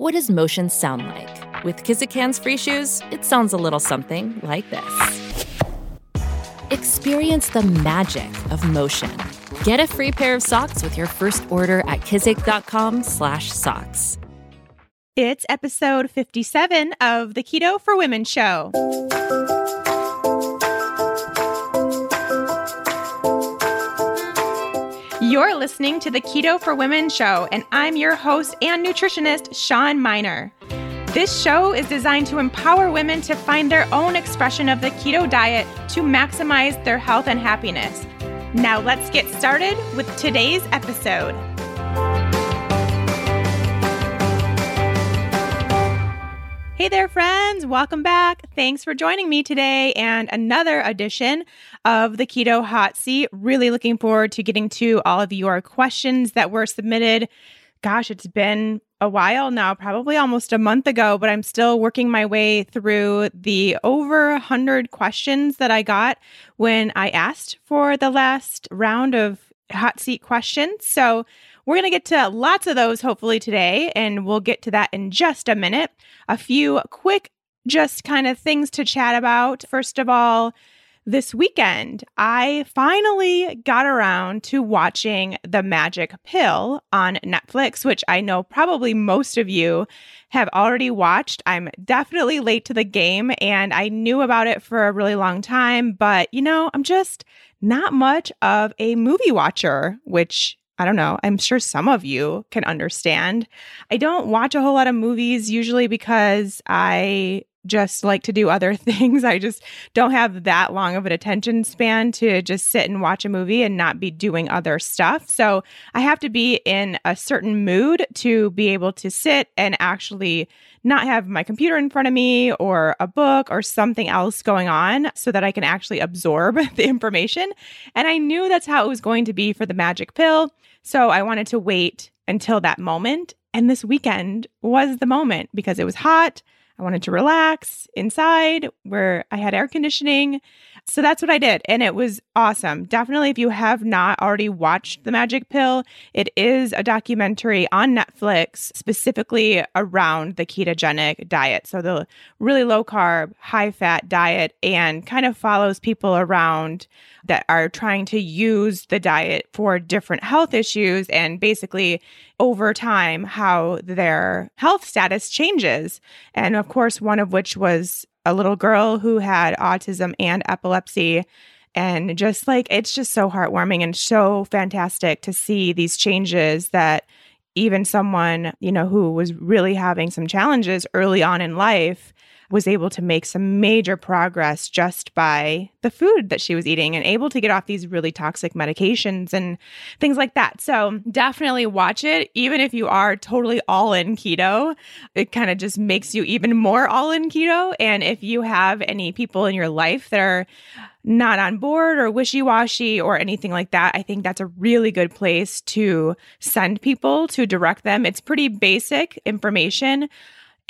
What does motion sound like? With Kizikans free shoes, it sounds a little something like this. Experience the magic of motion. Get a free pair of socks with your first order at kizik.com/socks. It's episode 57 of the Keto for Women show. You're listening to the Keto for Women show, and I'm your host and nutritionist, Shawn Mynar. This show is designed to empower women to find their own expression of the keto diet to maximize their health and happiness. Now, let's get started with today's episode. Hey there, friends. Welcome back. Thanks for joining me today and another edition of the Keto Hot Seat. Really looking forward to getting to all of your questions that were submitted. Gosh, it's been a while now, probably almost a month ago, but I'm still working my way through the over 100 questions that I got when I asked for the last round of hot seat questions. So, we're going to get to lots of those hopefully today, and we'll get to that in just a minute. A few quick, just kind of things to chat about. First of all, this weekend, I finally got around to watching The Magic Pill on Netflix, which I know probably most of you have already watched. I'm definitely late to the game and I knew about it for a really long time, but you know, I'm just not much of a movie watcher, which I don't know. I'm sure some of you can understand. I don't watch a whole lot of movies usually because I just like to do other things. I just don't have that long of an attention span to just sit and watch a movie and not be doing other stuff. So I have to be in a certain mood to be able to sit and actually not have my computer in front of me or a book or something else going on so that I can actually absorb the information. And I knew that's how it was going to be for the magic pill. So I wanted to wait until that moment. And this weekend was the moment because it was hot. I wanted to relax inside where I had air conditioning. So that's what I did. And it was awesome. Definitely, if you have not already watched The Magic Pill, it is a documentary on Netflix specifically around the ketogenic diet. So the really low carb, high fat diet, and kind of follows people around that are trying to use the diet for different health issues and basically over time how their health status changes. And of course, one of which was a little girl who had autism and epilepsy. And just like it's just so heartwarming and so fantastic to see these changes that even someone, you know, who was really having some challenges early on in life was able to make some major progress just by the food that she was eating and able to get off these really toxic medications and things like that. So definitely watch it, even if you are totally all in keto. It kind of just makes you even more all in keto. And if you have any people in your life that are not on board or wishy washy or anything like that, I think that's a really good place to send people to direct them. It's pretty basic information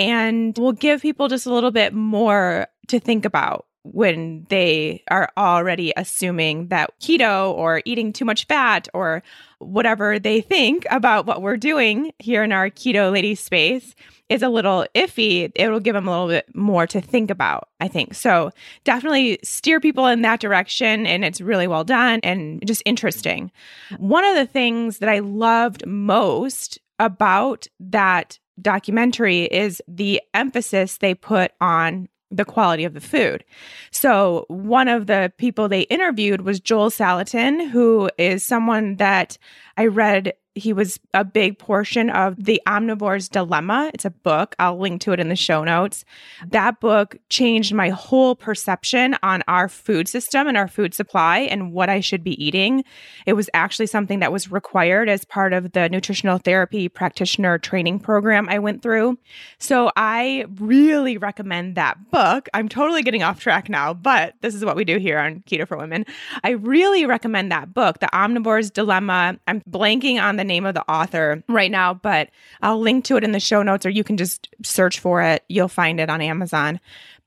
and will give people just a little bit more to think about when they are already assuming that keto or eating too much fat or whatever they think about what we're doing here in our keto lady space is a little iffy, it will give them a little bit more to think about, I think. So definitely steer people in that direction. And it's really well done and just interesting. One of the things that I loved most about that documentary is the emphasis they put on the quality of the food. So, one of the people they interviewed was Joel Salatin, who is someone that I read he was a big portion of The Omnivore's Dilemma. It's a book. I'll link to it in the show notes. That book changed my whole perception on our food system and our food supply and what I should be eating. It was actually something that was required as part of the nutritional therapy practitioner training program I went through. So I really recommend that book. I'm totally getting off track now, but this is what we do here on Keto for Women. I really recommend that book, The Omnivore's Dilemma. I'm blanking on the name of the author right now, but I'll link to it in the show notes or you can just search for it. You'll find it on Amazon.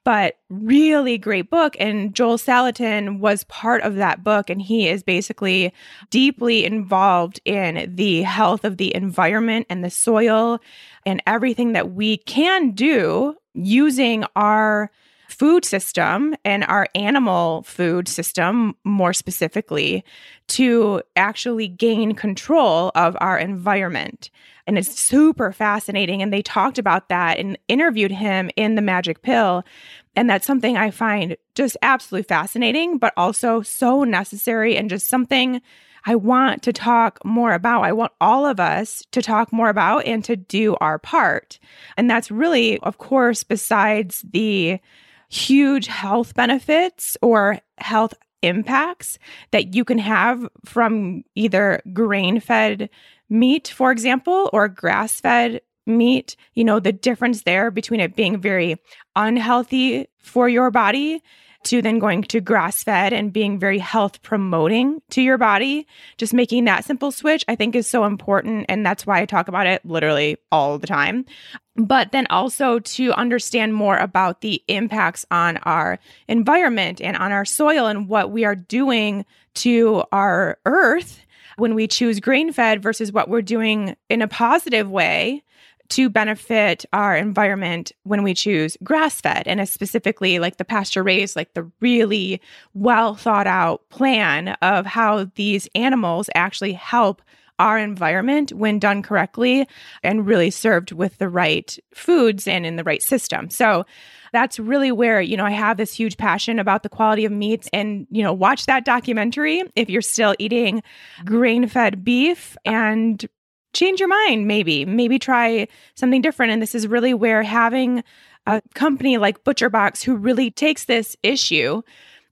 But really great book. And Joel Salatin was part of that book. And he is basically deeply involved in the health of the environment and the soil and everything that we can do using our food system and our animal food system, more specifically, to actually gain control of our environment. And it's super fascinating. And they talked about that and interviewed him in The Magic Pill. And that's something I find just absolutely fascinating, but also so necessary and just something I want to talk more about. I want all of us to talk more about and to do our part. And that's really, of course, besides the huge health benefits or health impacts that you can have from either grain fed meat, for example, or grass fed meat. You know, the difference there between it being very unhealthy for your body to then going to grass fed and being very health promoting to your body, just making that simple switch, I think is so important. And that's why I talk about it literally all the time. But then also to understand more about the impacts on our environment and on our soil and what we are doing to our earth when we choose grain fed versus what we're doing in a positive way to benefit our environment when we choose grass fed and specifically like the pasture raised, like the really well thought out plan of how these animals actually help our environment when done correctly and really served with the right foods and in the right system. So that's really where, you know, I have this huge passion about the quality of meats and, you know, watch that documentary if you're still eating grain fed beef and change your mind, maybe. Maybe try something different. And this is really where having a company like ButcherBox who really takes this issue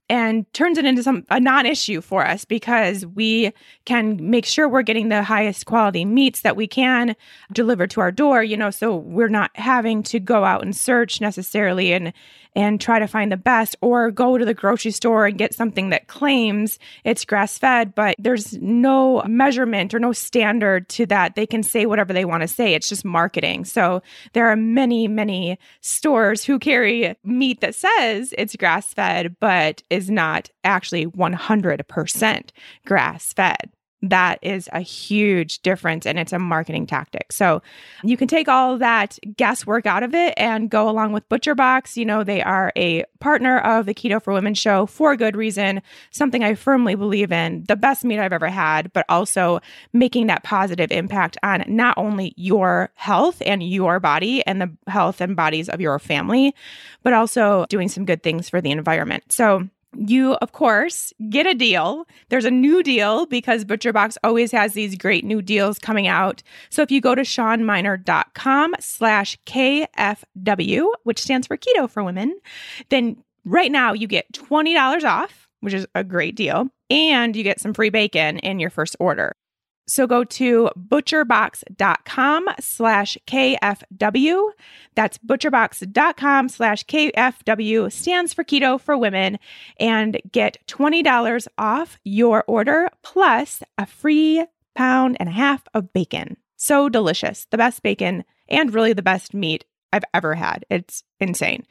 and turns it into some a non-issue for us because we can make sure we're getting the highest quality meats that we can deliver to our door you know so we're not having to go out and search necessarily and and try to find the best or go to the grocery store and get something that claims it's grass fed, but there's no measurement or no standard to that. They can say whatever they want to say. It's just marketing. So there are many, many stores who carry meat that says it's grass fed, but is not actually 100% grass fed that is a huge difference and it's a marketing tactic. So you can take all that guesswork out of it and go along with ButcherBox. You know, they are a partner of the Keto for Women show for a good reason, something I firmly believe in, the best meat I've ever had, but also making that positive impact on not only your health and your body and the health and bodies of your family, but also doing some good things for the environment. So you of course get a deal. There's a new deal because butcherbox always has these great new deals coming out. So if you go to shawnmynar.com slash kfw which stands for keto for women then right now you get $20 off which is a great deal and you get some free bacon in your first order so go to butcherbox.com slash KFW. That's butcherbox.com slash KFW stands for keto for women and get $20 off your order plus a free pound and a half of bacon. So delicious. The best bacon and really the best meat I've ever had. It's insane.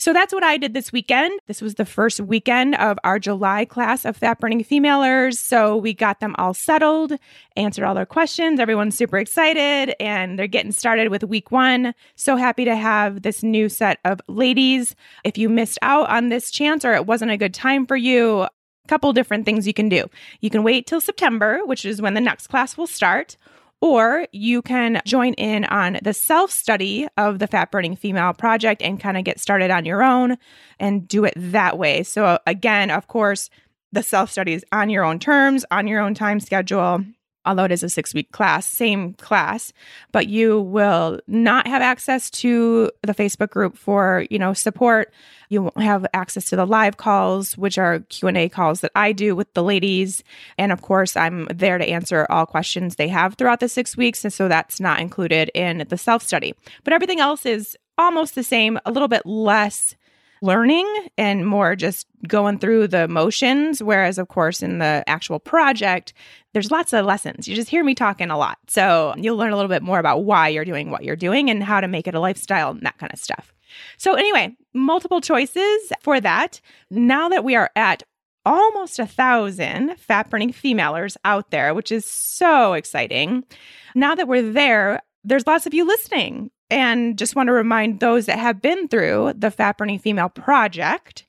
So that's what I did this weekend. This was the first weekend of our July class of fat burning femalers. So we got them all settled, answered all their questions. Everyone's super excited and they're getting started with week one. So happy to have this new set of ladies. If you missed out on this chance or it wasn't a good time for you, a couple different things you can do. You can wait till September, which is when the next class will start or you can join in on the self study of the Fat Burning Female Project and kind of get started on your own and do it that way. So, again, of course, the self study is on your own terms, on your own time schedule although it is a six week class, same class, but you will not have access to the Facebook group for, you know, support. You won't have access to the live calls, which are Q&A calls that I do with the ladies. And of course, I'm there to answer all questions they have throughout the six weeks. And so that's not included in the self study. But everything else is almost the same, a little bit less learning and more just going through the motions. Whereas, of course, in the actual project, there's lots of lessons. You just hear me talking a lot. So you'll learn a little bit more about why you're doing what you're doing and how to make it a lifestyle and that kind of stuff. So, anyway, multiple choices for that. Now that we are at almost a thousand fat burning femalers out there, which is so exciting. Now that we're there, there's lots of you listening. And just want to remind those that have been through the Fat Burning Female Project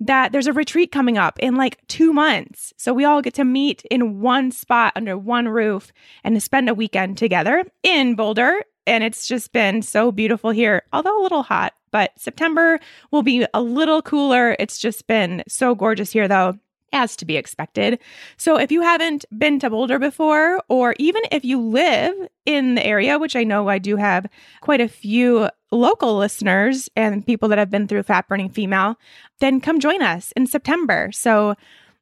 that there's a retreat coming up in like two months. So we all get to meet in one spot under one roof and to spend a weekend together in Boulder. And it's just been so beautiful here, although a little hot, but September will be a little cooler. It's just been so gorgeous here, though as to be expected. So, if you haven't been to Boulder before, or even if you live in the area, which I know I do have quite a few local listeners and people that have been through Fat Burning Female, then come join us in September. So,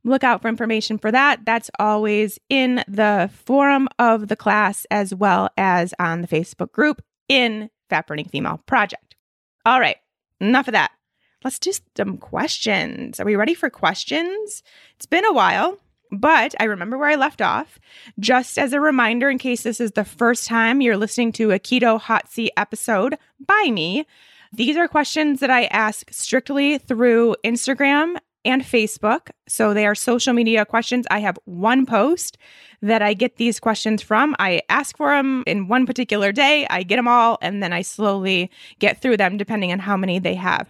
look out for information for that. That's always in the forum of the class as well as on the Facebook group in Fat Burning Female Project. All right, enough of that let's do some questions. Are we ready for questions? It's been a while, but I remember where I left off. Just as a reminder, in case this is the first time you're listening to a Keto Hot Seat episode by me, these are questions that I ask strictly through Instagram and Facebook. So they are social media questions. I have one post that I get these questions from. I ask for them in one particular day, I get them all, and then I slowly get through them depending on how many they have.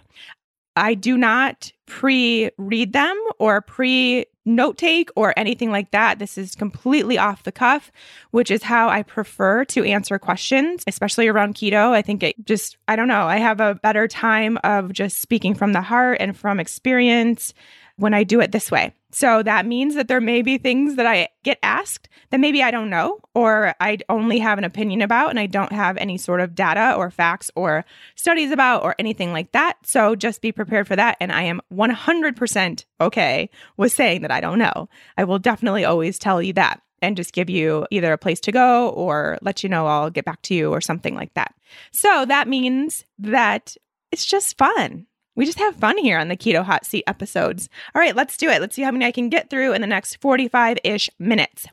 I do not pre read them or pre note take or anything like that. This is completely off the cuff, which is how I prefer to answer questions, especially around keto. I think it just, I don't know, I have a better time of just speaking from the heart and from experience when I do it this way. So that means that there may be things that I get asked that maybe I don't know or I only have an opinion about and I don't have any sort of data or facts or studies about or anything like that. So just be prepared for that. And I am 100% okay with saying that I don't know. I will definitely always tell you that and just give you either a place to go or let you know I'll get back to you or something like that. So that means that it's just fun. We just have fun here on the Keto Hot Seat episodes. All right, let's do it. Let's see how many I can get through in the next 45 ish minutes.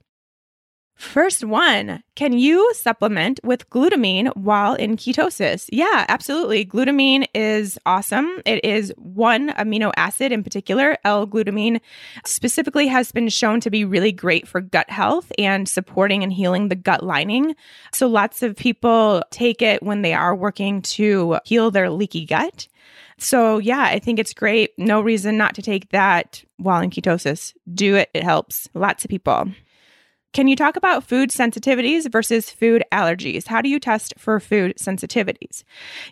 First one, can you supplement with glutamine while in ketosis? Yeah, absolutely. Glutamine is awesome. It is one amino acid in particular, L glutamine, specifically has been shown to be really great for gut health and supporting and healing the gut lining. So lots of people take it when they are working to heal their leaky gut. So, yeah, I think it's great. No reason not to take that while in ketosis. Do it, it helps lots of people. Can you talk about food sensitivities versus food allergies? How do you test for food sensitivities?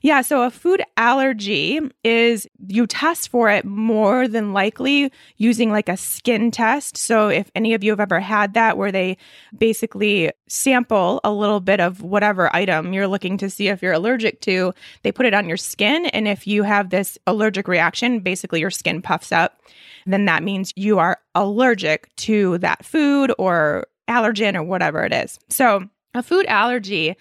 Yeah, so a food allergy is you test for it more than likely using like a skin test. So if any of you have ever had that where they basically sample a little bit of whatever item you're looking to see if you're allergic to, they put it on your skin. And if you have this allergic reaction, basically your skin puffs up, then that means you are allergic to that food or allergen or whatever it is. So, a food allergy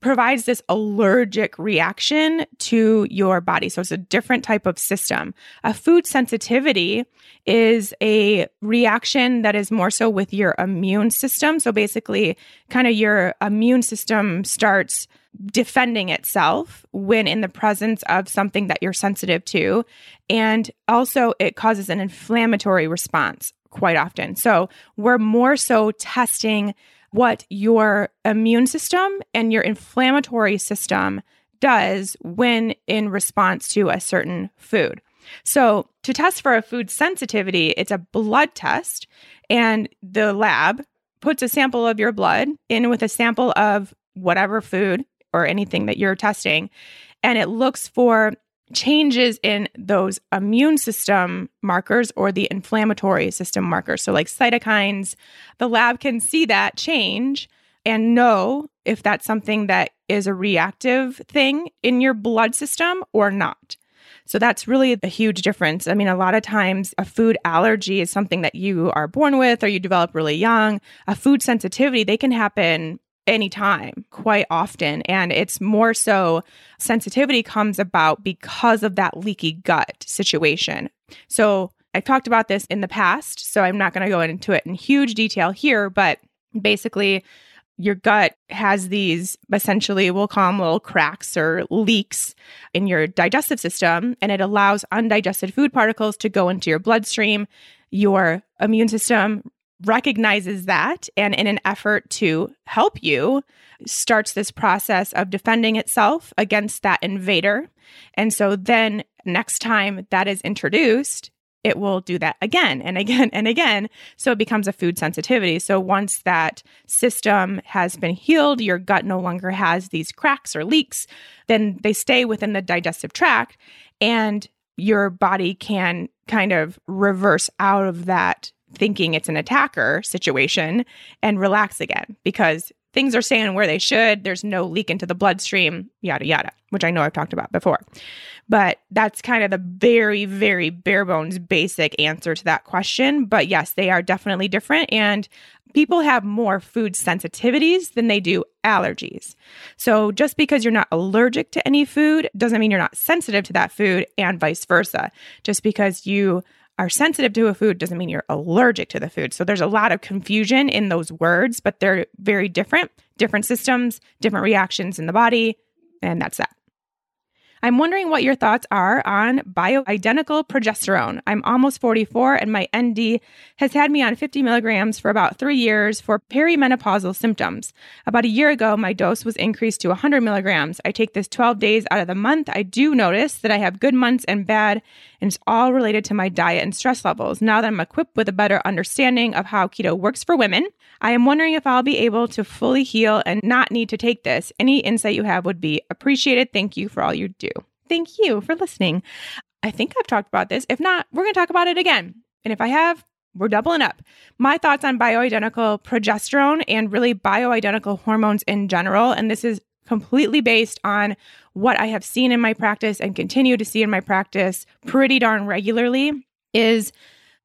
provides this allergic reaction to your body. So it's a different type of system. A food sensitivity is a reaction that is more so with your immune system. So basically, kind of your immune system starts defending itself when in the presence of something that you're sensitive to. And also, it causes an inflammatory response quite often. So we're more so testing what your immune system and your inflammatory system does when in response to a certain food. So, to test for a food sensitivity, it's a blood test, and the lab puts a sample of your blood in with a sample of whatever food or anything that you're testing, and it looks for changes in those immune system markers or the inflammatory system markers. So, like cytokines, the lab can see that change and know if that's something that is a reactive thing in your blood system or not. So that's really a huge difference. I mean, a lot of times a food allergy is something that you are born with or you develop really young. A food sensitivity, they can happen anytime quite often. And it's more so sensitivity comes about because of that leaky gut situation. So I've talked about this in the past, so I'm not going to go into it in huge detail here, but basically, your gut has these essentially, we'll call them little cracks or leaks in your digestive system, and it allows undigested food particles to go into your bloodstream. Your immune system recognizes that and in an effort to help you starts this process of defending itself against that invader. And so then next time that is introduced, it will do that again and again and again. So it becomes a food sensitivity. So once that system has been healed, your gut no longer has these cracks or leaks, then they stay within the digestive tract and your body can kind of reverse out of that thinking it's an attacker situation and relax again because things are staying where they should. There's no leak into the bloodstream, yada, yada, which I know I've talked about before. But that's kind of the very, very bare bones basic answer to that question. But yes, they are definitely different. And people have more food sensitivities than they do allergies. So just because you're not allergic to any food doesn't mean you're not sensitive to that food, and vice versa. Just because you are sensitive to a food doesn't mean you're allergic to the food. So there's a lot of confusion in those words, but they're very different, different systems, different reactions in the body. And that's that. I'm wondering what your thoughts are on bioidentical progesterone. I'm almost 44 and my ND has had me on 50 milligrams for about three years for perimenopausal symptoms. About a year ago, my dose was increased to 100 milligrams. I take this 12 days out of the month. I do notice that I have good months and bad, and it's all related to my diet and stress levels. Now that I'm equipped with a better understanding of how keto works for women, I am wondering if I'll be able to fully heal and not need to take this. Any insight you have would be appreciated. Thank you for all you do. Thank you for listening. I think I've talked about this. If not, we're going to talk about it again. And if I have, we're doubling up. My thoughts on bioidentical progesterone and really bioidentical hormones in general. And this is completely based on what I have seen in my practice and continue to see in my practice pretty darn regularly is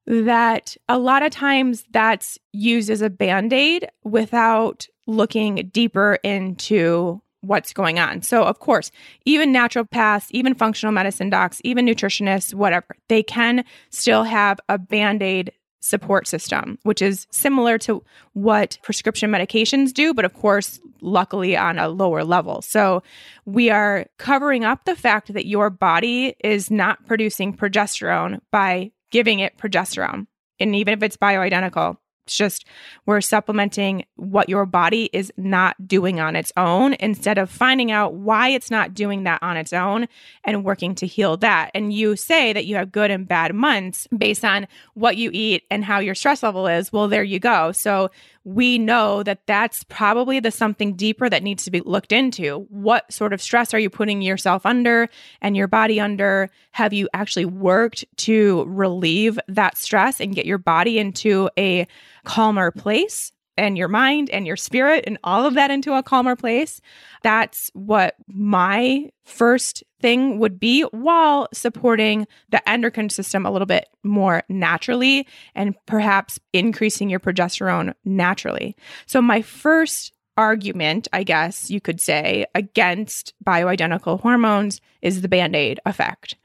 that a lot of times that's used as a band aid without looking deeper into what's going on. So, of course, even naturopaths, even functional medicine docs, even nutritionists, whatever, they can still have a band aid support system, which is similar to what prescription medications do, but of course, luckily on a lower level. So we are covering up the fact that your body is not producing progesterone by giving it progesterone. And even if it's bioidentical, it's just we're supplementing what your body is not doing on its own instead of finding out why it's not doing that on its own and working to heal that. And you say that you have good and bad months based on what you eat and how your stress level is. Well, there you go. So we know that that's probably the something deeper that needs to be looked into. What sort of stress are you putting yourself under and your body under? Have you actually worked to relieve that stress and get your body into a calmer place? And your mind and your spirit and all of that into a calmer place. That's what my first thing would be while supporting the endocrine system a little bit more naturally and perhaps increasing your progesterone naturally. So, my first argument, I guess you could say, against bioidentical hormones is the band aid effect.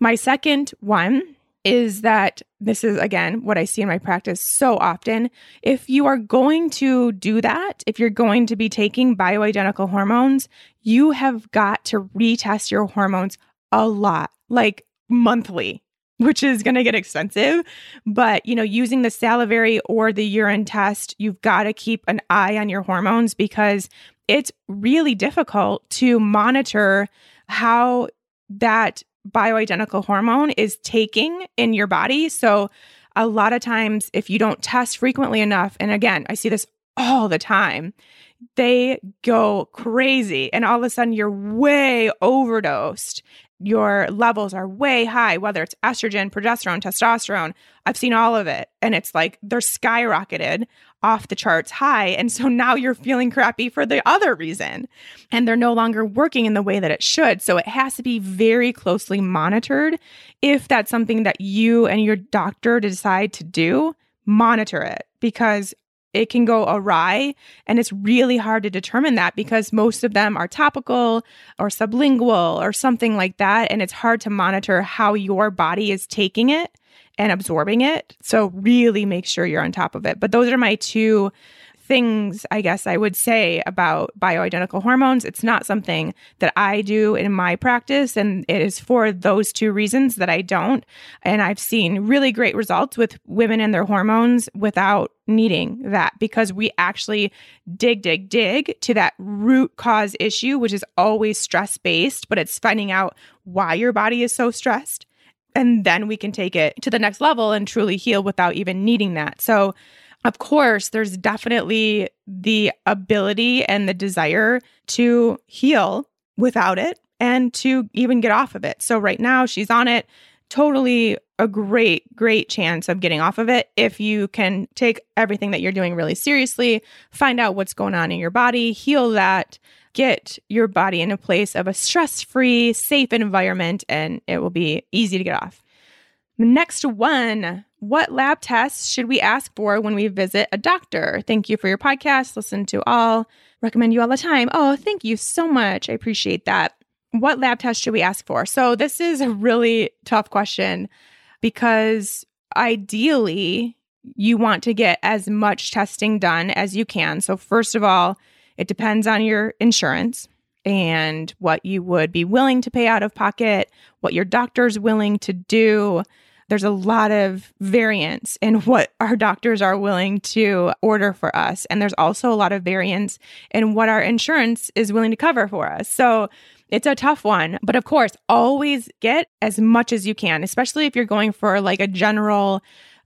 My second one is that this is again what I see in my practice so often. If you are going to do that, if you're going to be taking bioidentical hormones, you have got to retest your hormones a lot, like monthly, which is going to get expensive. But, you know, using the salivary or the urine test, you've got to keep an eye on your hormones because it's really difficult to monitor how that bioidentical hormone is taking in your body. So, a lot of times, if you don't test frequently enough, and again, I see this all the time, they go crazy. And all of a sudden, you're way overdosed. Your levels are way high, whether it's estrogen, progesterone, testosterone. I've seen all of it. And it's like they're skyrocketed off the charts high. And so now you're feeling crappy for the other reason. And they're no longer working in the way that it should. So it has to be very closely monitored. If that's something that you and your doctor decide to do, monitor it because it can go awry and it's really hard to determine that because most of them are topical or sublingual or something like that and it's hard to monitor how your body is taking it and absorbing it. So really make sure you're on top of it. But those are my two things I guess I would say about bioidentical hormones. It's not something that I do in my practice, and it is for those two reasons that I don't. And I've seen really great results with women and their hormones without needing that because we actually dig, dig, dig to that root cause issue, which is always stress based, but it's finding out why your body is so stressed. And then we can take it to the next level and truly heal without even needing that. So, of course, there's definitely the ability and the desire to heal without it and to even get off of it. So, right now, she's on it. Totally a great, great chance of getting off of it if you can take everything that you're doing really seriously, find out what's going on in your body, heal that, get your body in a place of a stress free, safe environment, and it will be easy to get off. The next one What lab tests should we ask for when we visit a doctor? Thank you for your podcast. Listen to all, recommend you all the time. Oh, thank you so much. I appreciate that. What lab test should we ask for? So, this is a really tough question because ideally, you want to get as much testing done as you can. So, first of all, it depends on your insurance and what you would be willing to pay out of pocket, what your doctor's willing to do. There's a lot of variance in what our doctors are willing to order for us. And there's also a lot of variance in what our insurance is willing to cover for us. So it's a tough one. But of course, always get as much as you can, especially if you're going for like a general,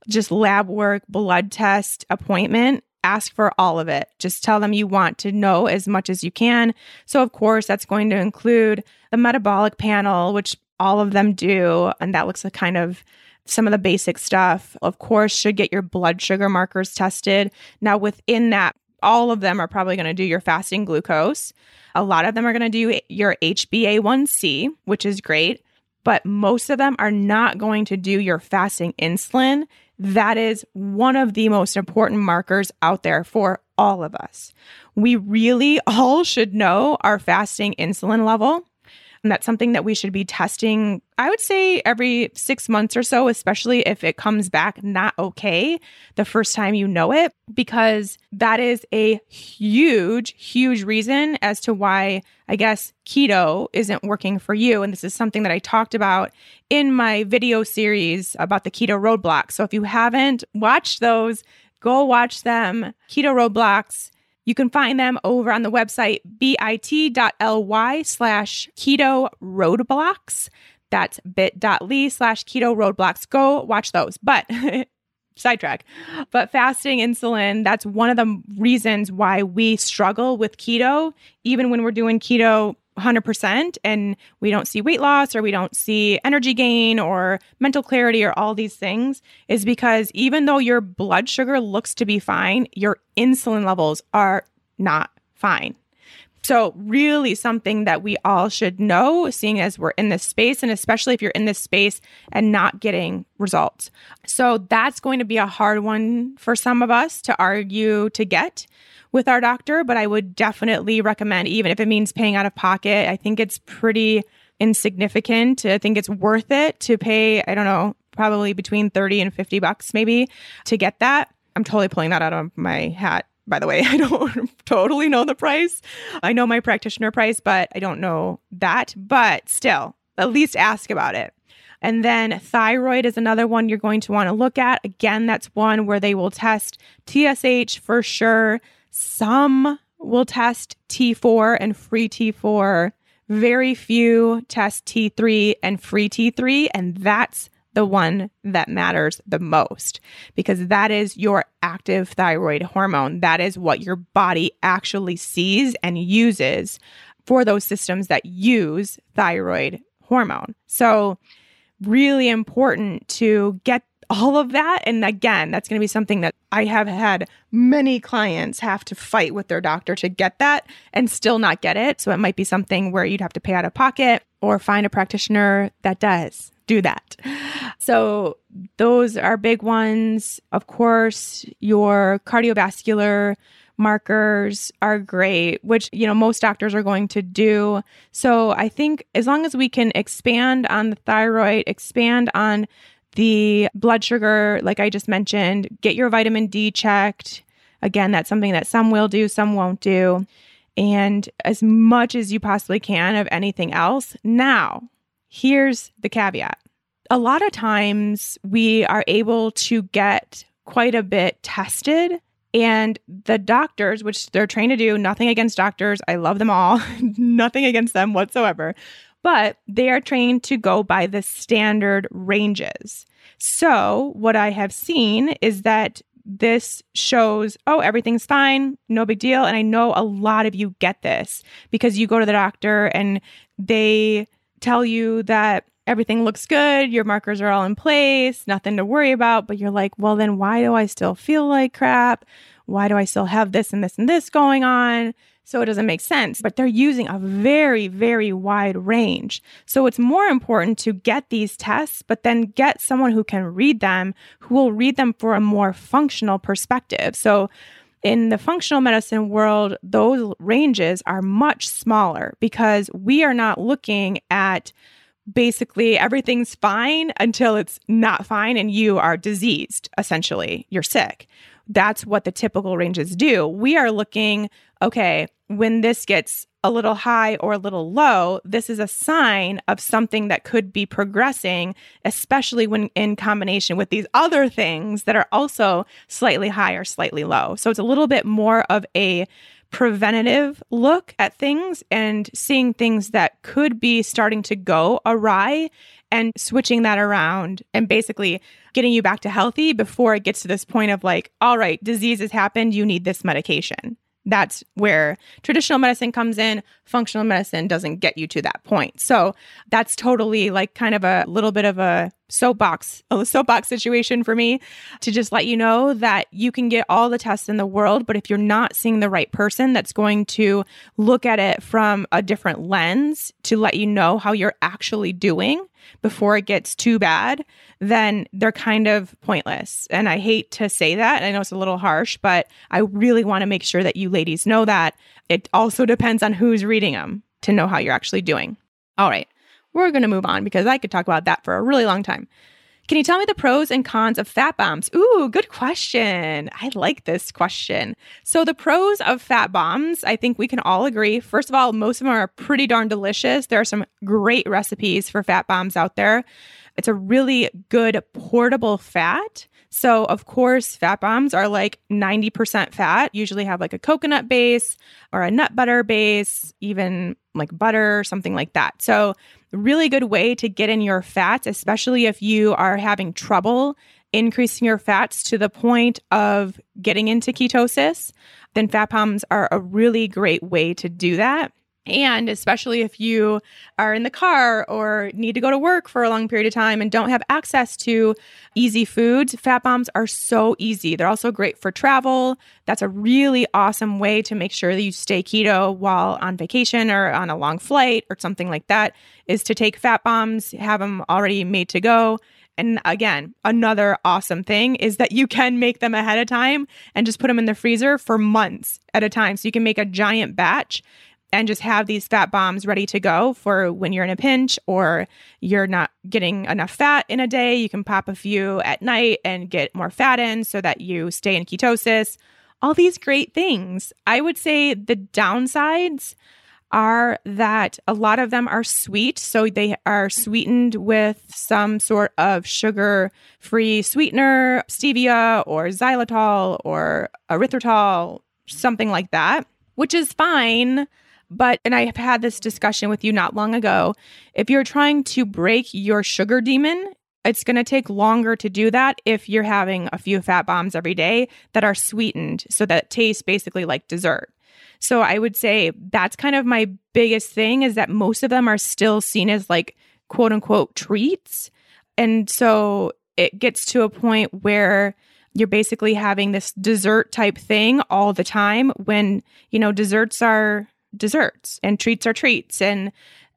just lab work, blood test appointment ask for all of it. Just tell them you want to know as much as you can. So, of course, that's going to include the metabolic panel, which all of them do. And that looks like kind of some of the basic stuff. Of course, should get your blood sugar markers tested. Now, within that, all of them are probably going to do your fasting glucose. A lot of them are going to do your HbA1c, which is great, but most of them are not going to do your fasting insulin that is one of the most important markers out there for all of us. We really all should know our fasting insulin level. And that's something that we should be testing, I would say, every six months or so, especially if it comes back not okay the first time you know it, because that is a huge, huge reason as to why I guess keto isn't working for you. And this is something that I talked about in my video series about the keto roadblocks. So if you haven't watched those, go watch them. Keto roadblocks you can find them over on the website bit.ly slash keto roadblocks. That's bit.ly slash keto roadblocks. Go watch those. But sidetrack. But fasting insulin, that's one of the reasons why we struggle with keto, even when we're doing keto 100% and we don't see weight loss or we don't see energy gain or mental clarity or all these things is because even though your blood sugar looks to be fine, your insulin levels are not fine. So, really, something that we all should know, seeing as we're in this space, and especially if you're in this space and not getting results. So, that's going to be a hard one for some of us to argue to get with our doctor, but I would definitely recommend, even if it means paying out of pocket, I think it's pretty insignificant. I think it's worth it to pay, I don't know, probably between 30 and 50 bucks maybe to get that. I'm totally pulling that out of my hat. By the way, I don't totally know the price. I know my practitioner price, but I don't know that. But still, at least ask about it. And then thyroid is another one you're going to want to look at. Again, that's one where they will test TSH for sure, some will test T4 and free T4. Very few test T3 and free T3. And that's the one that matters the most because that is your active thyroid hormone. That is what your body actually sees and uses for those systems that use thyroid hormone. So, really important to get all of that. And again, that's going to be something that I have had many clients have to fight with their doctor to get that and still not get it. So it might be something where you'd have to pay out of pocket or find a practitioner that does do that. So those are big ones. Of course, your cardiovascular markers are great, which, you know, most doctors are going to do. So I think as long as we can expand on the thyroid, expand on the blood sugar, like I just mentioned, get your vitamin D checked. Again, that's something that some will do, some won't do. And as much as you possibly can of anything else. Now, here's the caveat a lot of times we are able to get quite a bit tested and the doctors, which they're trained to do, nothing against doctors, I love them all, nothing against them whatsoever, but they are trained to go by the standard ranges. So, what I have seen is that this shows, oh, everything's fine, no big deal. And I know a lot of you get this because you go to the doctor and they tell you that everything looks good, your markers are all in place, nothing to worry about, but you're like, well, then why do I still feel like crap? Why do I still have this and this and this going on? So it doesn't make sense. But they're using a very, very wide range. So it's more important to get these tests, but then get someone who can read them, who will read them for a more functional perspective. So in the functional medicine world, those ranges are much smaller because we are not looking at basically everything's fine until it's not fine and you are diseased, essentially. You're sick. That's what the typical ranges do. We are looking, okay, when this gets a little high or a little low, this is a sign of something that could be progressing, especially when in combination with these other things that are also slightly high or slightly low. So it's a little bit more of a preventative look at things and seeing things that could be starting to go awry and switching that around and basically getting you back to healthy before it gets to this point of like, all right, disease has happened, you need this medication. That's where traditional medicine comes in. Functional medicine doesn't get you to that point. So that's totally like kind of a little bit of a soapbox, a soapbox situation for me to just let you know that you can get all the tests in the world, but if you're not seeing the right person that's going to look at it from a different lens to let you know how you're actually doing before it gets too bad, then they're kind of pointless. And I hate to say that. I know it's a little harsh, but I really want to make sure that you ladies know that. It also depends on who's reading them to know how you're actually doing. All right we're going to move on because I could talk about that for a really long time. Can you tell me the pros and cons of fat bombs? Ooh, good question. I like this question. So, the pros of fat bombs, I think we can all agree. First of all, most of them are pretty darn delicious. There are some great recipes for fat bombs out there. It's a really good portable fat. So, of course, fat bombs are like 90% fat, usually have like a coconut base or a nut butter base, even like butter, something like that. So, really good way to get in your fats, especially if you are having trouble increasing your fats to the point of getting into ketosis, then fat bombs are a really great way to do that. And especially if you are in the car or need to go to work for a long period of time and don't have access to easy foods, fat bombs are so easy. They're also great for travel. That's a really awesome way to make sure that you stay keto while on vacation or on a long flight or something like that is to take fat bombs, have them already made to go. And again, another awesome thing is that you can make them ahead of time and just put them in the freezer for months at a time. So you can make a giant batch and just have these fat bombs ready to go for when you're in a pinch or you're not getting enough fat in a day. You can pop a few at night and get more fat in so that you stay in ketosis. All these great things. I would say the downsides are that a lot of them are sweet. So they are sweetened with some sort of sugar free sweetener, stevia or xylitol or erythritol, something like that, which is fine but, and I have had this discussion with you not long ago. If you're trying to break your sugar demon, it's going to take longer to do that if you're having a few fat bombs every day that are sweetened so that taste basically like dessert. So I would say that's kind of my biggest thing is that most of them are still seen as like quote unquote treats. And so it gets to a point where you're basically having this dessert type thing all the time when, you know, desserts are desserts and treats are treats. And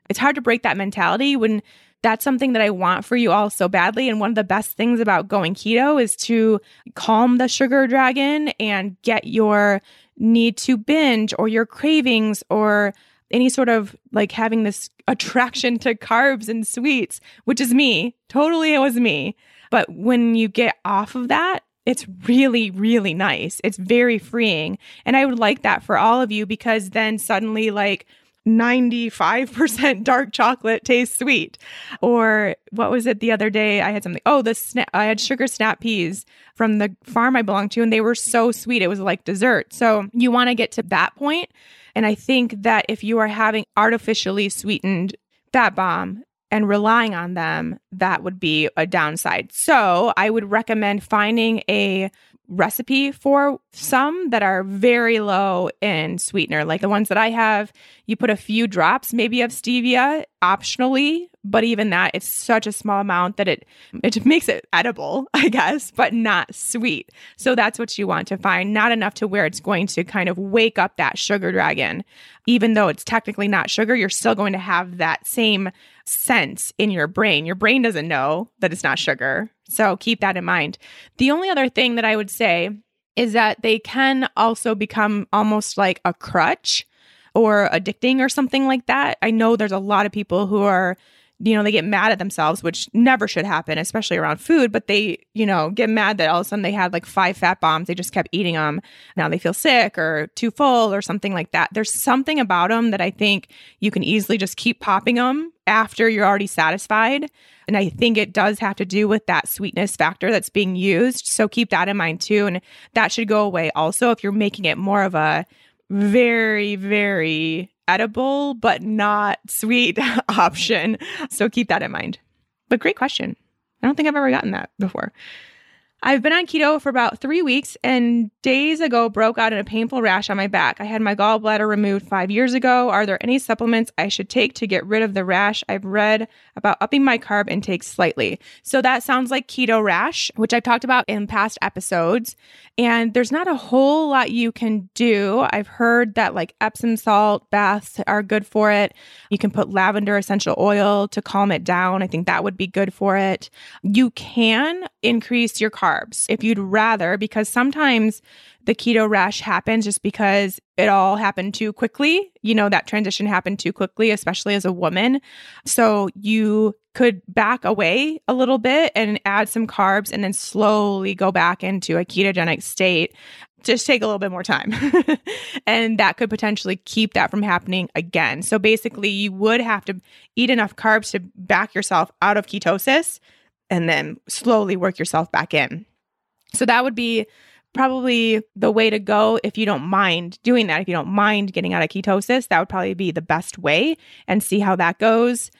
it's hard to break that mentality when that's something that I want for you all so badly. And one of the best things about going keto is to calm the sugar dragon and get your need to binge or your cravings or any sort of like having this attraction to carbs and sweets, which is me. Totally, it was me. But when you get off of that, it's really, really nice. It's very freeing. And I would like that for all of you because then suddenly, like, 95% dark chocolate tastes sweet. Or what was it the other day? I had something. Oh, the snap, I had sugar snap peas from the farm I belong to, and they were so sweet. It was like dessert. So you want to get to that point. And I think that if you are having artificially sweetened fat bomb and relying on them, that would be a downside. So I would recommend finding a recipe for some that are very low in sweetener. Like the ones that I have, you put a few drops maybe of stevia optionally, but even that it's such a small amount that it it makes it edible, I guess, but not sweet. So that's what you want to find, not enough to where it's going to kind of wake up that sugar dragon. Even though it's technically not sugar, you're still going to have that same sense in your brain. Your brain doesn't know that it's not sugar. So keep that in mind. The only other thing that I would say is that they can also become almost like a crutch or addicting or something like that. I know there's a lot of people who are you know, they get mad at themselves, which never should happen, especially around food, but they, you know, get mad that all of a sudden they had like five fat bombs. They just kept eating them. Now they feel sick or too full or something like that. There's something about them that I think you can easily just keep popping them after you're already satisfied. And I think it does have to do with that sweetness factor that's being used. So keep that in mind too. And that should go away also if you're making it more of a very, very edible but not sweet option. So keep that in mind. But great question. I don't think I've ever gotten that before. I've been on keto for about three weeks and days ago broke out in a painful rash on my back. I had my gallbladder removed five years ago. Are there any supplements I should take to get rid of the rash? I've read about upping my carb intake slightly. So that sounds like keto rash, which I've talked about in past episodes. And there's not a whole lot you can do. I've heard that like Epsom salt baths are good for it. You can put lavender essential oil to calm it down. I think that would be good for it. You can increase your carb carbs if you'd rather, because sometimes the keto rash happens just because it all happened too quickly. You know, that transition happened too quickly, especially as a woman. So you could back away a little bit and add some carbs and then slowly go back into a ketogenic state. Just take a little bit more time. and that could potentially keep that from happening again. So basically, you would have to eat enough carbs to back yourself out of ketosis and then slowly work yourself back in. So that would be probably the way to go if you don't mind doing that. If you don't mind getting out of ketosis, that would probably be the best way and see how that goes.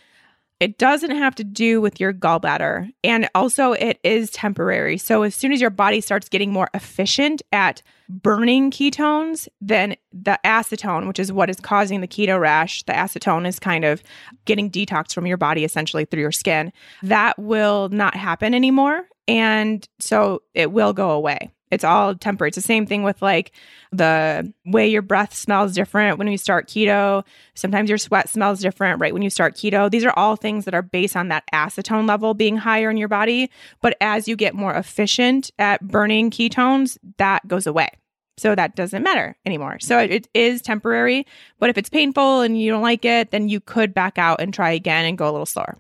It doesn't have to do with your gallbladder. And also, it is temporary. So, as soon as your body starts getting more efficient at burning ketones, then the acetone, which is what is causing the keto rash, the acetone is kind of getting detox from your body essentially through your skin. That will not happen anymore. And so it will go away. It's all temporary. It's the same thing with like the way your breath smells different when you start keto. Sometimes your sweat smells different right when you start keto. These are all things that are based on that acetone level being higher in your body. But as you get more efficient at burning ketones, that goes away. So that doesn't matter anymore. So it is temporary. But if it's painful and you don't like it, then you could back out and try again and go a little slower.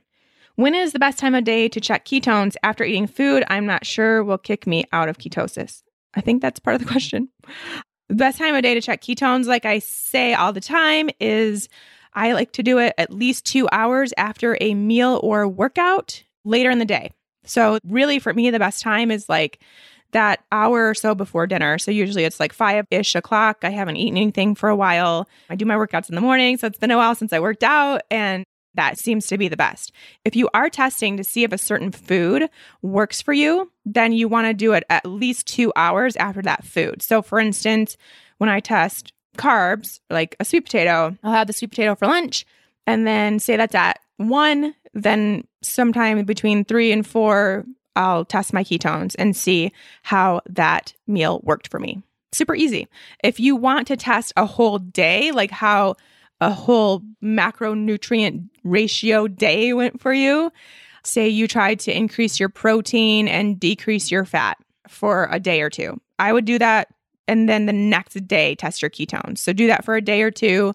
When is the best time of day to check ketones after eating food I'm not sure will kick me out of ketosis? I think that's part of the question. The best time of day to check ketones, like I say all the time, is I like to do it at least two hours after a meal or workout later in the day. So, really, for me, the best time is like that hour or so before dinner. So, usually it's like five ish o'clock. I haven't eaten anything for a while. I do my workouts in the morning. So, it's been a while since I worked out. And that seems to be the best. If you are testing to see if a certain food works for you, then you want to do it at least two hours after that food. So, for instance, when I test carbs, like a sweet potato, I'll have the sweet potato for lunch and then say that's at one, then sometime between three and four, I'll test my ketones and see how that meal worked for me. Super easy. If you want to test a whole day, like how a whole macronutrient ratio day went for you, say you tried to increase your protein and decrease your fat for a day or two, I would do that. And then the next day, test your ketones. So do that for a day or two.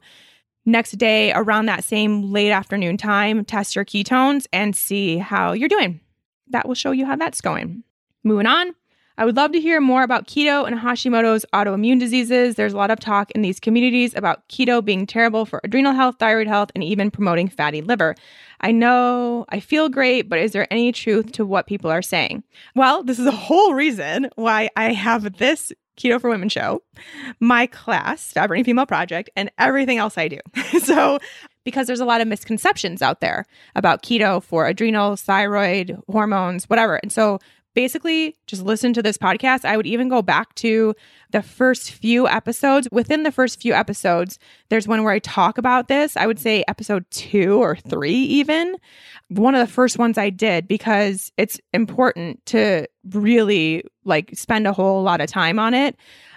Next day, around that same late afternoon time, test your ketones and see how you're doing. That will show you how that's going. Moving on. I would love to hear more about keto and Hashimoto's autoimmune diseases. There's a lot of talk in these communities about keto being terrible for adrenal health, thyroid health, and even promoting fatty liver. I know I feel great, but is there any truth to what people are saying? Well, this is a whole reason why I have this Keto for Women show, my class, Burning Female Project, and everything else I do. so, because there's a lot of misconceptions out there about keto for adrenals, thyroid, hormones, whatever. And so, basically just listen to this podcast. I would even go back to the first few episodes. Within the first few episodes, there's one where I talk about this. I would say episode two or three, even. One of the first ones I did because it's important to really like spend a whole lot of time on it.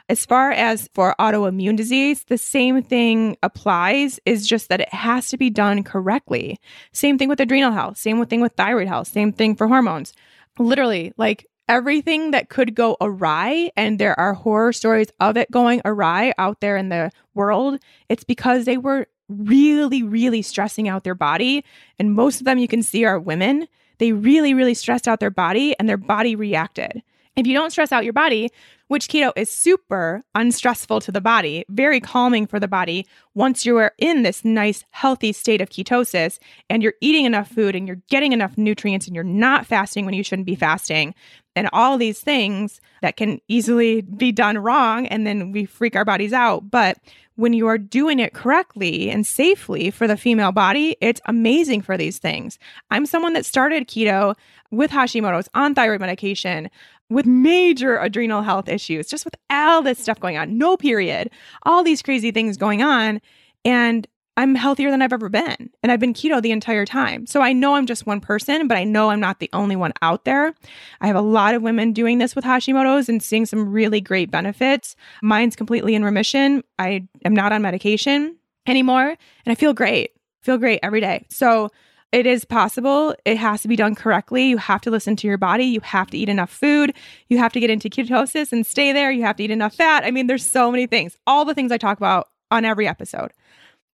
As far as for autoimmune disease, the same thing applies, is just that it has to be done correctly. Same thing with adrenal health, same thing with thyroid health, same thing for hormones literally like everything that could go awry and there are horror stories of it going awry out there in the world it's because they were really really stressing out their body and most of them you can see are women. They really really stressed out their body and their body reacted. If you don't stress out your body which keto is super unstressful to the body, very calming for the body. Once you are in this nice, healthy state of ketosis and you're eating enough food and you're getting enough nutrients and you're not fasting when you shouldn't be fasting, and all these things that can easily be done wrong, and then we freak our bodies out. But when you are doing it correctly and safely for the female body, it's amazing for these things. I'm someone that started keto with Hashimoto's on thyroid medication with major adrenal health issues, just with all this stuff going on, no period, all these crazy things going on. And I'm healthier than I've ever been. And I've been keto the entire time. So I know I'm just one person, but I know I'm not the only one out there. I have a lot of women doing this with Hashimoto's and seeing some really great benefits. Mine's completely in remission. I am not on medication anymore and I feel great. Feel great every day. So it is possible. It has to be done correctly. You have to listen to your body. You have to eat enough food. You have to get into ketosis and stay there. You have to eat enough fat. I mean, there's so many things, all the things I talk about on every episode.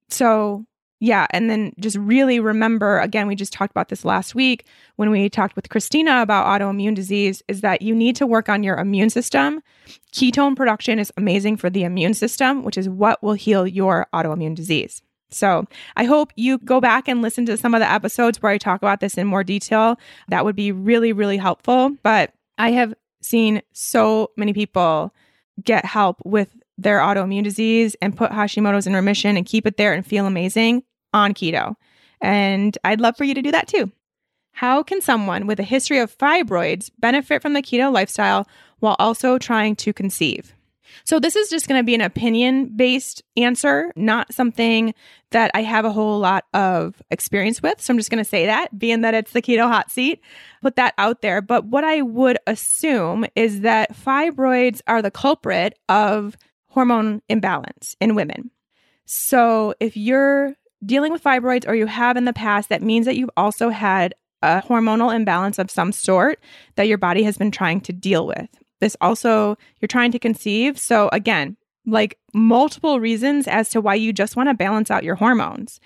So, yeah. And then just really remember again, we just talked about this last week when we talked with Christina about autoimmune disease is that you need to work on your immune system. Ketone production is amazing for the immune system, which is what will heal your autoimmune disease. So I hope you go back and listen to some of the episodes where I talk about this in more detail. That would be really, really helpful. But I have seen so many people get help with their autoimmune disease and put Hashimoto's in remission and keep it there and feel amazing on keto. And I'd love for you to do that too. How can someone with a history of fibroids benefit from the keto lifestyle while also trying to conceive? So, this is just going to be an opinion based answer, not something that I have a whole lot of experience with. So, I'm just going to say that, being that it's the keto hot seat, put that out there. But what I would assume is that fibroids are the culprit of hormone imbalance in women. So, if you're dealing with fibroids or you have in the past, that means that you've also had a hormonal imbalance of some sort that your body has been trying to deal with. This also, you're trying to conceive. So, again, like multiple reasons as to why you just want to balance out your hormones.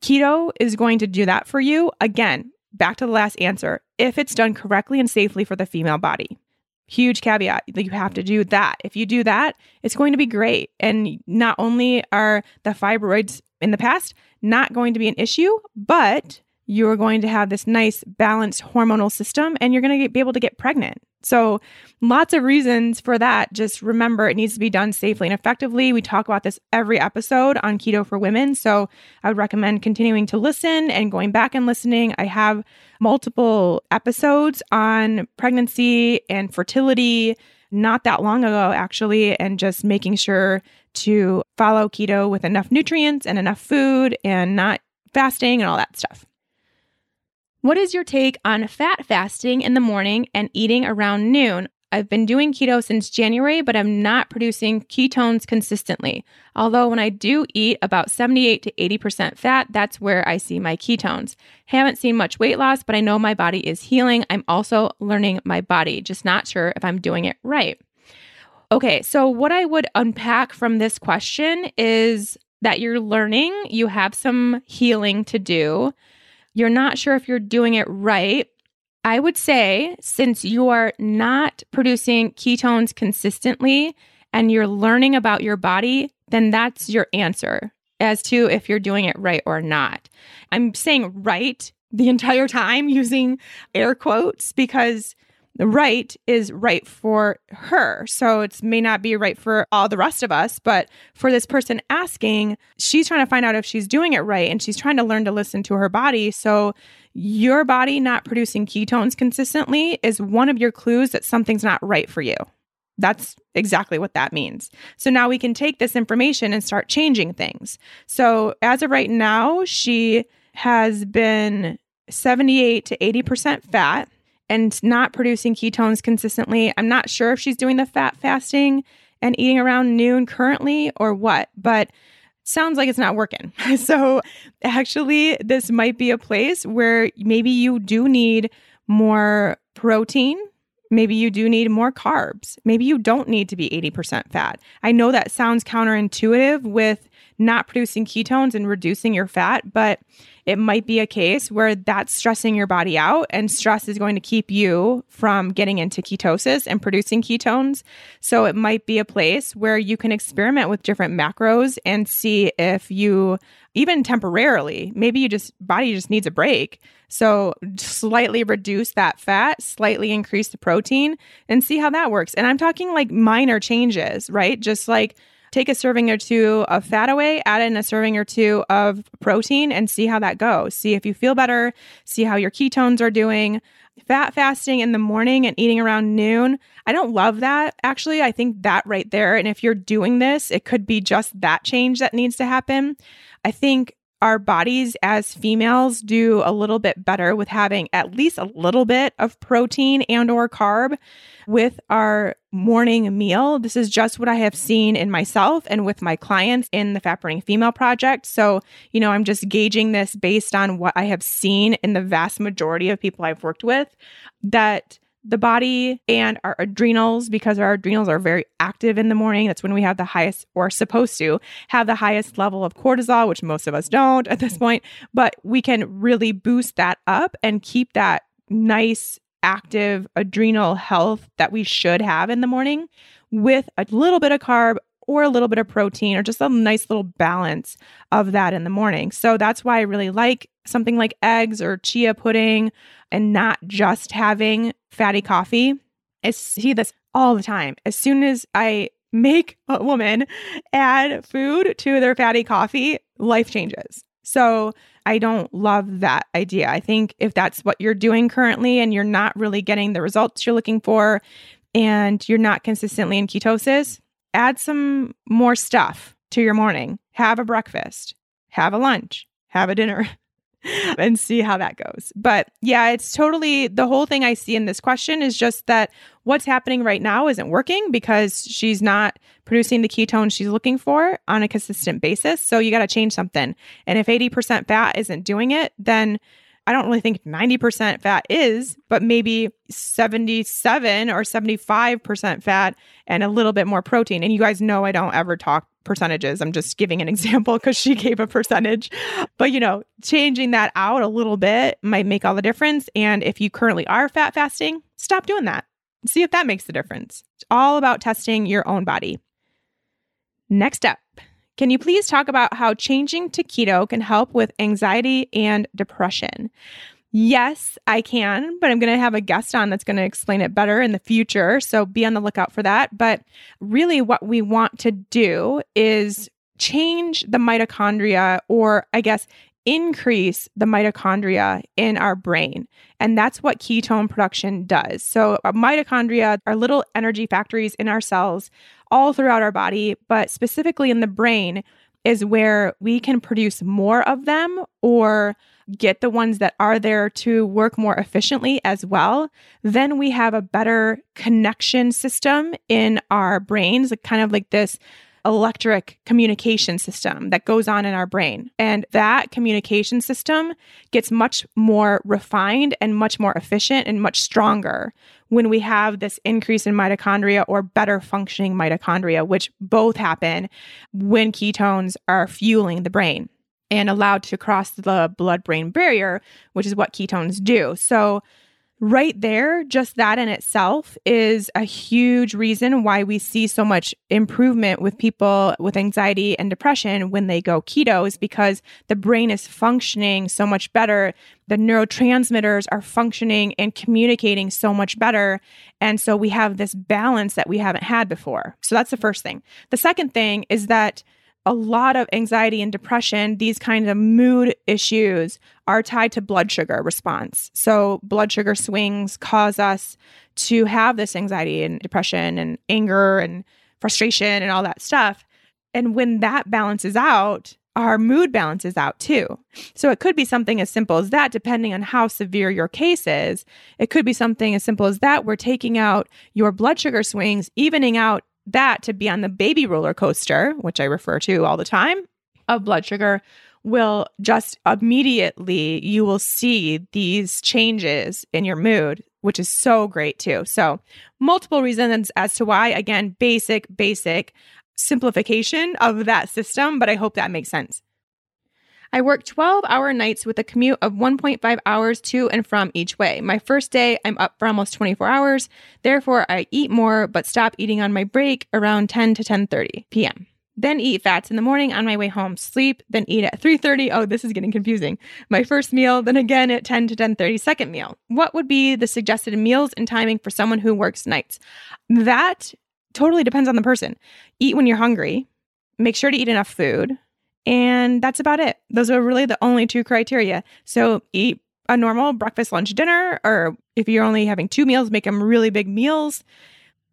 Keto is going to do that for you. Again, back to the last answer if it's done correctly and safely for the female body. Huge caveat that you have to do that. If you do that, it's going to be great. And not only are the fibroids in the past not going to be an issue, but you're going to have this nice balanced hormonal system and you're going to be able to get pregnant. So, lots of reasons for that. Just remember it needs to be done safely and effectively. We talk about this every episode on Keto for Women. So, I would recommend continuing to listen and going back and listening. I have multiple episodes on pregnancy and fertility not that long ago, actually, and just making sure to follow keto with enough nutrients and enough food and not fasting and all that stuff. What is your take on fat fasting in the morning and eating around noon? I've been doing keto since January, but I'm not producing ketones consistently. Although, when I do eat about 78 to 80% fat, that's where I see my ketones. Haven't seen much weight loss, but I know my body is healing. I'm also learning my body, just not sure if I'm doing it right. Okay, so what I would unpack from this question is that you're learning, you have some healing to do you're not sure if you're doing it right. I would say since you're not producing ketones consistently and you're learning about your body, then that's your answer as to if you're doing it right or not. I'm saying right the entire time using air quotes because right is right for her. So it may not be right for all the rest of us, but for this person asking, she's trying to find out if she's doing it right and she's trying to learn to listen to her body. So your body not producing ketones consistently is one of your clues that something's not right for you. That's exactly what that means. So now we can take this information and start changing things. So as of right now, she has been 78 to 80% fat and not producing ketones consistently. I'm not sure if she's doing the fat fasting and eating around noon currently or what, but sounds like it's not working. so actually, this might be a place where maybe you do need more protein. Maybe you do need more carbs. Maybe you don't need to be 80% fat. I know that sounds counterintuitive with not producing ketones and reducing your fat, but it might be a case where that's stressing your body out and stress is going to keep you from getting into ketosis and producing ketones. So it might be a place where you can experiment with different macros and see if you even temporarily, maybe you just body just needs a break. So slightly reduce that fat, slightly increase the protein and see how that works. And I'm talking like minor changes, right? Just like take a serving or two of fat away, add in a serving or two of protein, and see how that goes. See if you feel better, see how your ketones are doing. Fat fasting in the morning and eating around noon. I don't love that. Actually, I think that right there. And if you're doing this, it could be just that change that needs to happen. I think our bodies as females do a little bit better with having at least a little bit of protein and or carb with our morning meal. This is just what I have seen in myself and with my clients in the Fat Burning Female Project. So, you know, I'm just gauging this based on what I have seen in the vast majority of people I've worked with that the body and our adrenals, because our adrenals are very active in the morning. That's when we have the highest, or supposed to have the highest level of cortisol, which most of us don't at this point. But we can really boost that up and keep that nice, active adrenal health that we should have in the morning with a little bit of carb, or a little bit of protein or just a nice little balance of that in the morning. So that's why I really like something like eggs or chia pudding and not just having fatty coffee. I see this all the time. As soon as I make a woman add food to their fatty coffee, life changes. So I don't love that idea. I think if that's what you're doing currently and you're not really getting the results you're looking for and you're not consistently in ketosis, add some more stuff to your morning. Have a breakfast, have a lunch, have a dinner, and see how that goes. But yeah, it's totally the whole thing I see in this question is just that what's happening right now isn't working because she's not producing the ketones she's looking for on a consistent basis. So you got to change something. And if 80% fat isn't doing it, then I don't really think 90% fat is, but maybe 77 or 75% fat and a little bit more protein. And you guys know I don't ever talk percentages. I'm just giving an example because she gave a percentage. But, you know, changing that out a little bit might make all the difference. And if you currently are fat fasting, stop doing that. See if that makes the difference. It's all about testing your own body. Next up, can you please talk about how changing to keto can help with anxiety and depression? Yes, I can, but I'm going to have a guest on that's going to explain it better in the future. So be on the lookout for that. But really, what we want to do is change the mitochondria, or I guess increase the mitochondria in our brain. And that's what ketone production does. So, uh, mitochondria are little energy factories in our cells all throughout our body, but specifically in the brain is where we can produce more of them or get the ones that are there to work more efficiently as well, then we have a better connection system in our brains, kind of like this electric communication system that goes on in our brain. And that communication system gets much more refined and much more efficient and much stronger when we have this increase in mitochondria or better functioning mitochondria, which both happen when ketones are fueling the brain and allowed to cross the blood brain barrier, which is what ketones do. So, right there, just that in itself is a huge reason why we see so much improvement with people with anxiety and depression when they go keto, is because the brain is functioning so much better. The neurotransmitters are functioning and communicating so much better. And so we have this balance that we haven't had before. So that's the first thing. The second thing is that a lot of anxiety and depression, these kinds of mood issues are tied to blood sugar response. So, blood sugar swings cause us to have this anxiety and depression and anger and frustration and all that stuff. And when that balances out, our mood balances out too. So it could be something as simple as that, depending on how severe your case is. It could be something as simple as that. We're taking out your blood sugar swings, evening out that to be on the baby roller coaster, which I refer to all the time, of blood sugar will just immediately you will see these changes in your mood which is so great too. So multiple reasons as to why. Again basic basic simplification of that system but i hope that makes sense I work 12 hour nights with a commute of 1.5 hours to and from each way. My first day, I'm up for almost 24 hours. Therefore, I eat more but stop eating on my break around 10 to 10:30 p.m. Then eat fats in the morning on my way home. Sleep, then eat at 3:30. Oh, this is getting confusing. My first meal, then again at 10 to 10:30 second meal. What would be the suggested meals and timing for someone who works nights? That totally depends on the person. Eat when you're hungry. Make sure to eat enough food. And that's about it. Those are really the only two criteria. So eat a normal breakfast, lunch, dinner, or if you're only having two meals, make them really big meals.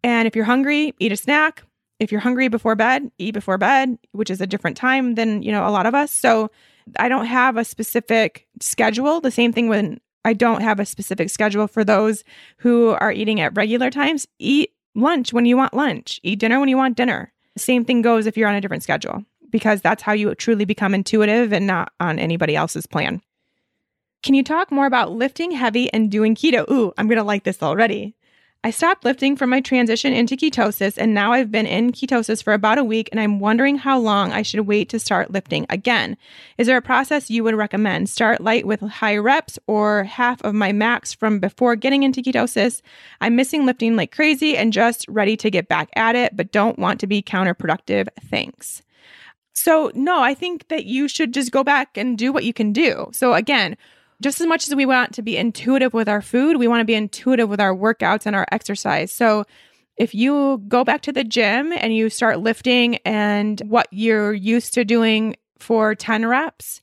And if you're hungry, eat a snack. If you're hungry before bed, eat before bed, which is a different time than, you know, a lot of us. So I don't have a specific schedule. The same thing when I don't have a specific schedule for those who are eating at regular times. Eat lunch when you want lunch, eat dinner when you want dinner. Same thing goes if you're on a different schedule because that's how you truly become intuitive and not on anybody else's plan. Can you talk more about lifting heavy and doing keto? Ooh, I'm going to like this already. I stopped lifting from my transition into ketosis, and now I've been in ketosis for about a week, and I'm wondering how long I should wait to start lifting again. Is there a process you would recommend? Start light with high reps or half of my max from before getting into ketosis? I'm missing lifting like crazy and just ready to get back at it, but don't want to be counterproductive. Thanks. So, no, I think that you should just go back and do what you can do. So, again, just as much as we want to be intuitive with our food, we want to be intuitive with our workouts and our exercise. So, if you go back to the gym and you start lifting and what you're used to doing for 10 reps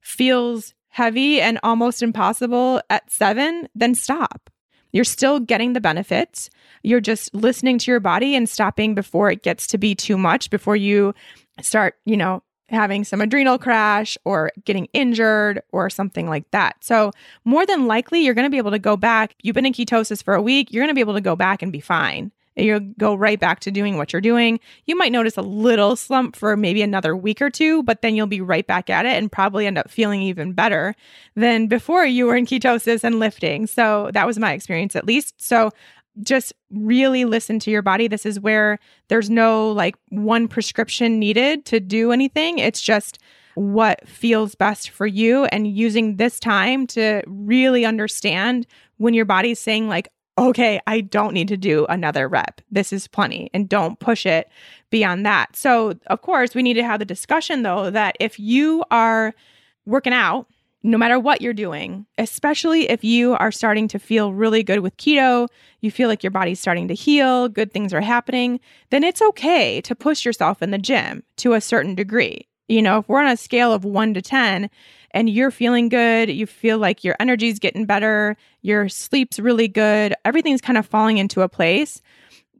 feels heavy and almost impossible at seven, then stop. You're still getting the benefits. You're just listening to your body and stopping before it gets to be too much, before you start, you know, having some adrenal crash or getting injured or something like that. So, more than likely, you're going to be able to go back. You've been in ketosis for a week, you're going to be able to go back and be fine. You'll go right back to doing what you're doing. You might notice a little slump for maybe another week or two, but then you'll be right back at it and probably end up feeling even better than before you were in ketosis and lifting. So, that was my experience at least. So, just really listen to your body. This is where there's no like one prescription needed to do anything. It's just what feels best for you and using this time to really understand when your body's saying, like, okay, I don't need to do another rep. This is plenty, and don't push it beyond that. So, of course, we need to have the discussion though that if you are working out no matter what you're doing, especially if you are starting to feel really good with keto, you feel like your body's starting to heal, good things are happening, then it's okay to push yourself in the gym to a certain degree. You know, if we're on a scale of one to 10 and you're feeling good, you feel like your energy's getting better, your sleep's really good, everything's kind of falling into a place,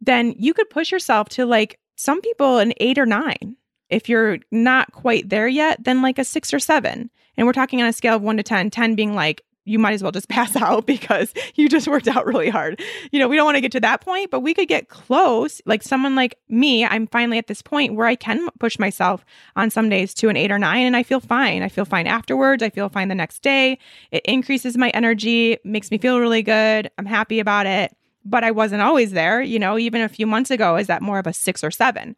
then you could push yourself to like some people an eight or nine. If you're not quite there yet, then like a six or seven. And we're talking on a scale of one to 10, 10 being like, you might as well just pass out because you just worked out really hard. You know, we don't want to get to that point, but we could get close. Like someone like me, I'm finally at this point where I can push myself on some days to an eight or nine and I feel fine. I feel fine afterwards. I feel fine the next day. It increases my energy, makes me feel really good. I'm happy about it. But I wasn't always there, you know, even a few months ago, is that more of a six or seven?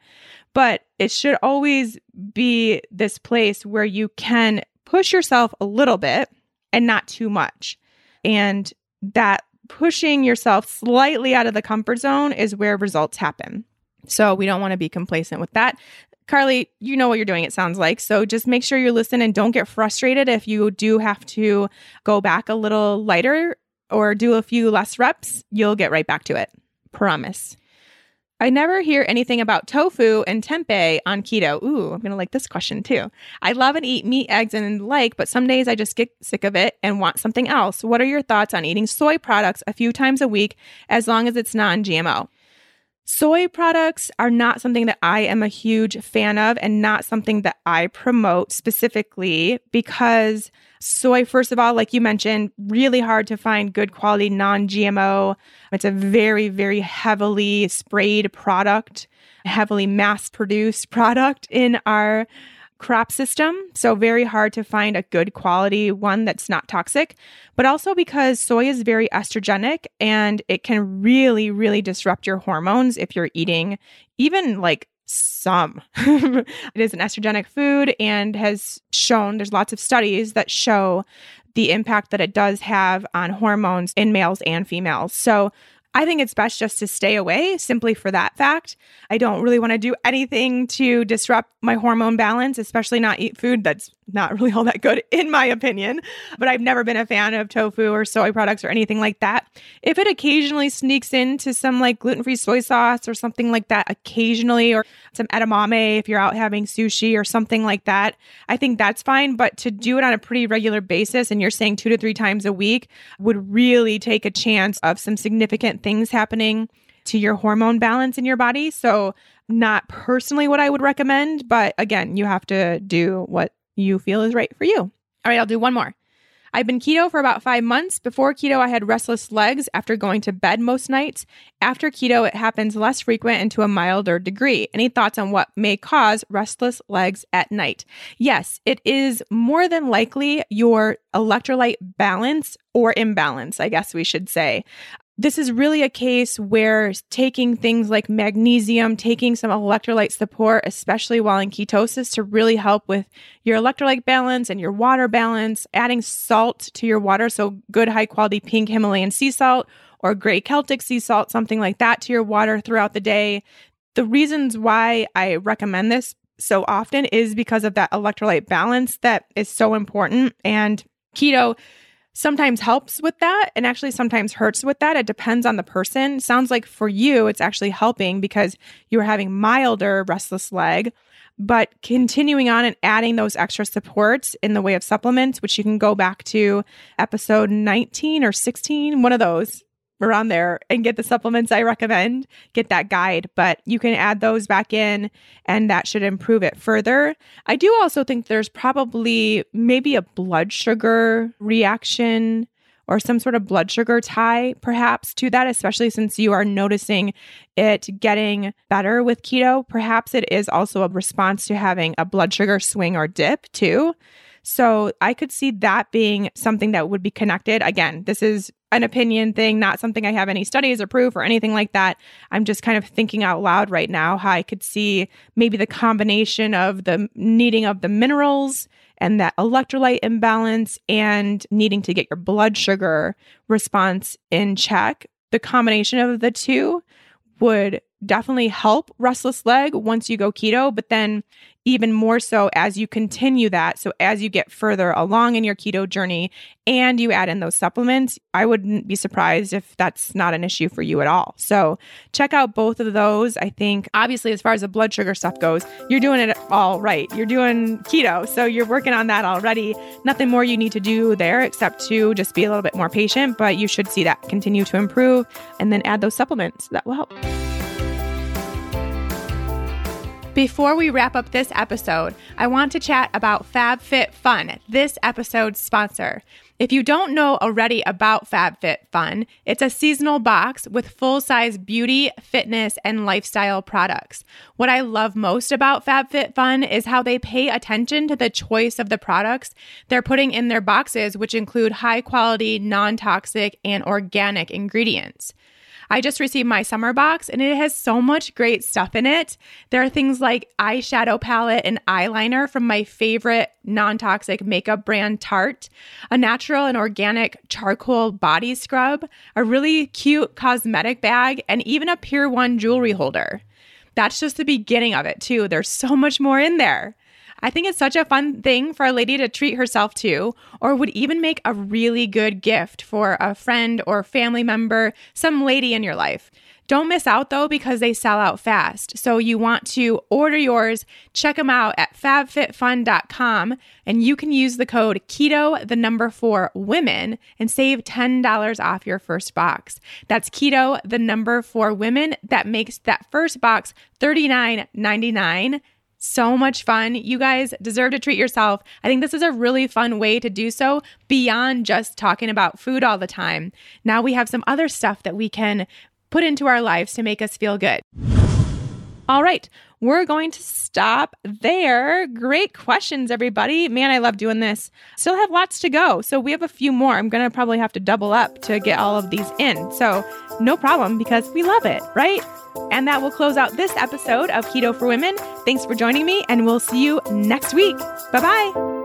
But it should always be this place where you can push yourself a little bit and not too much. And that pushing yourself slightly out of the comfort zone is where results happen. So we don't want to be complacent with that. Carly, you know what you're doing, it sounds like. So just make sure you listen and don't get frustrated if you do have to go back a little lighter or do a few less reps. You'll get right back to it. Promise. I never hear anything about tofu and tempeh on keto. Ooh, I'm going to like this question too. I love and eat meat, eggs, and like, but some days I just get sick of it and want something else. What are your thoughts on eating soy products a few times a week as long as it's non GMO? Soy products are not something that I am a huge fan of and not something that I promote specifically because soy, first of all, like you mentioned, really hard to find good quality non GMO. It's a very, very heavily sprayed product, heavily mass produced product in our crop system. So, very hard to find a good quality one that's not toxic, but also because soy is very estrogenic and it can really, really disrupt your hormones if you're eating even like some. it is an estrogenic food and has shown there's lots of studies that show the impact that it does have on hormones in males and females. So, I think it's best just to stay away simply for that fact. I don't really want to do anything to disrupt my hormone balance, especially not eat food that's not really all that good, in my opinion. But I've never been a fan of tofu or soy products or anything like that. If it occasionally sneaks into some like gluten free soy sauce or something like that, occasionally, or some edamame if you're out having sushi or something like that, I think that's fine. But to do it on a pretty regular basis, and you're saying two to three times a week, would really take a chance of some significant things happening to your hormone balance in your body. So, not personally what I would recommend, but again, you have to do what you feel is right for you. All right, I'll do one more. I've been keto for about five months. Before keto, I had restless legs after going to bed most nights. After keto, it happens less frequent and to a milder degree. Any thoughts on what may cause restless legs at night? Yes, it is more than likely your electrolyte balance or imbalance, I guess we should say this is really a case where taking things like magnesium, taking some electrolyte support, especially while in ketosis, to really help with your electrolyte balance and your water balance, adding salt to your water. So, good high quality pink Himalayan sea salt or gray Celtic sea salt, something like that to your water throughout the day. The reasons why I recommend this so often is because of that electrolyte balance that is so important. And keto sometimes helps with that and actually sometimes hurts with that. It depends on the person. Sounds like for you, it's actually helping because you're having milder restless leg. But continuing on and adding those extra supports in the way of supplements, which you can go back to episode 19 or 16, one of those around there and get the supplements I recommend, get that guide, but you can add those back in and that should improve it further. I do also think there's probably maybe a blood sugar reaction or some sort of blood sugar tie perhaps to that, especially since you are noticing it getting better with keto. Perhaps it is also a response to having a blood sugar swing or dip too. So I could see that being something that would be connected. Again, this is an opinion thing, not something I have any studies or proof or anything like that. I'm just kind of thinking out loud right now how I could see maybe the combination of the needing of the minerals and that electrolyte imbalance and needing to get your blood sugar response in check. The combination of the two would definitely help restless leg once you go keto, but then even more so as you continue that. So, as you get further along in your keto journey and you add in those supplements, I wouldn't be surprised if that's not an issue for you at all. So, check out both of those. I think, obviously, as far as the blood sugar stuff goes, you're doing it all right. You're doing keto. So, you're working on that already. Nothing more you need to do there except to just be a little bit more patient, but you should see that continue to improve and then add those supplements. That will help. Before we wrap up this episode, I want to chat about FabFitFun, this episode's sponsor. If you don't know already about FabFitFun, it's a seasonal box with full size beauty, fitness, and lifestyle products. What I love most about FabFitFun is how they pay attention to the choice of the products they're putting in their boxes, which include high quality, non toxic, and organic ingredients. I just received my summer box and it has so much great stuff in it. There are things like eyeshadow palette and eyeliner from my favorite non toxic makeup brand Tarte, a natural and organic charcoal body scrub, a really cute cosmetic bag, and even a Pier 1 jewelry holder. That's just the beginning of it, too. There's so much more in there. I think it's such a fun thing for a lady to treat herself to, or would even make a really good gift for a friend or family member, some lady in your life. Don't miss out though because they sell out fast. So you want to order yours, check them out at fabfitfun.com and you can use the code keto the number 4 women and save $10 off your first box. That's keto the number 4 women that makes that first box $39.99 so much fun. You guys deserve to treat yourself. I think this is a really fun way to do so beyond just talking about food all the time. Now we have some other stuff that we can put into our lives to make us feel good. All right, we're going to stop there. Great questions, everybody. Man, I love doing this. Still have lots to go. So we have a few more. I'm going to probably have to double up to get all of these in. So no problem because we love it, right? And that will close out this episode of Keto for Women. Thanks for joining me, and we'll see you next week. Bye bye.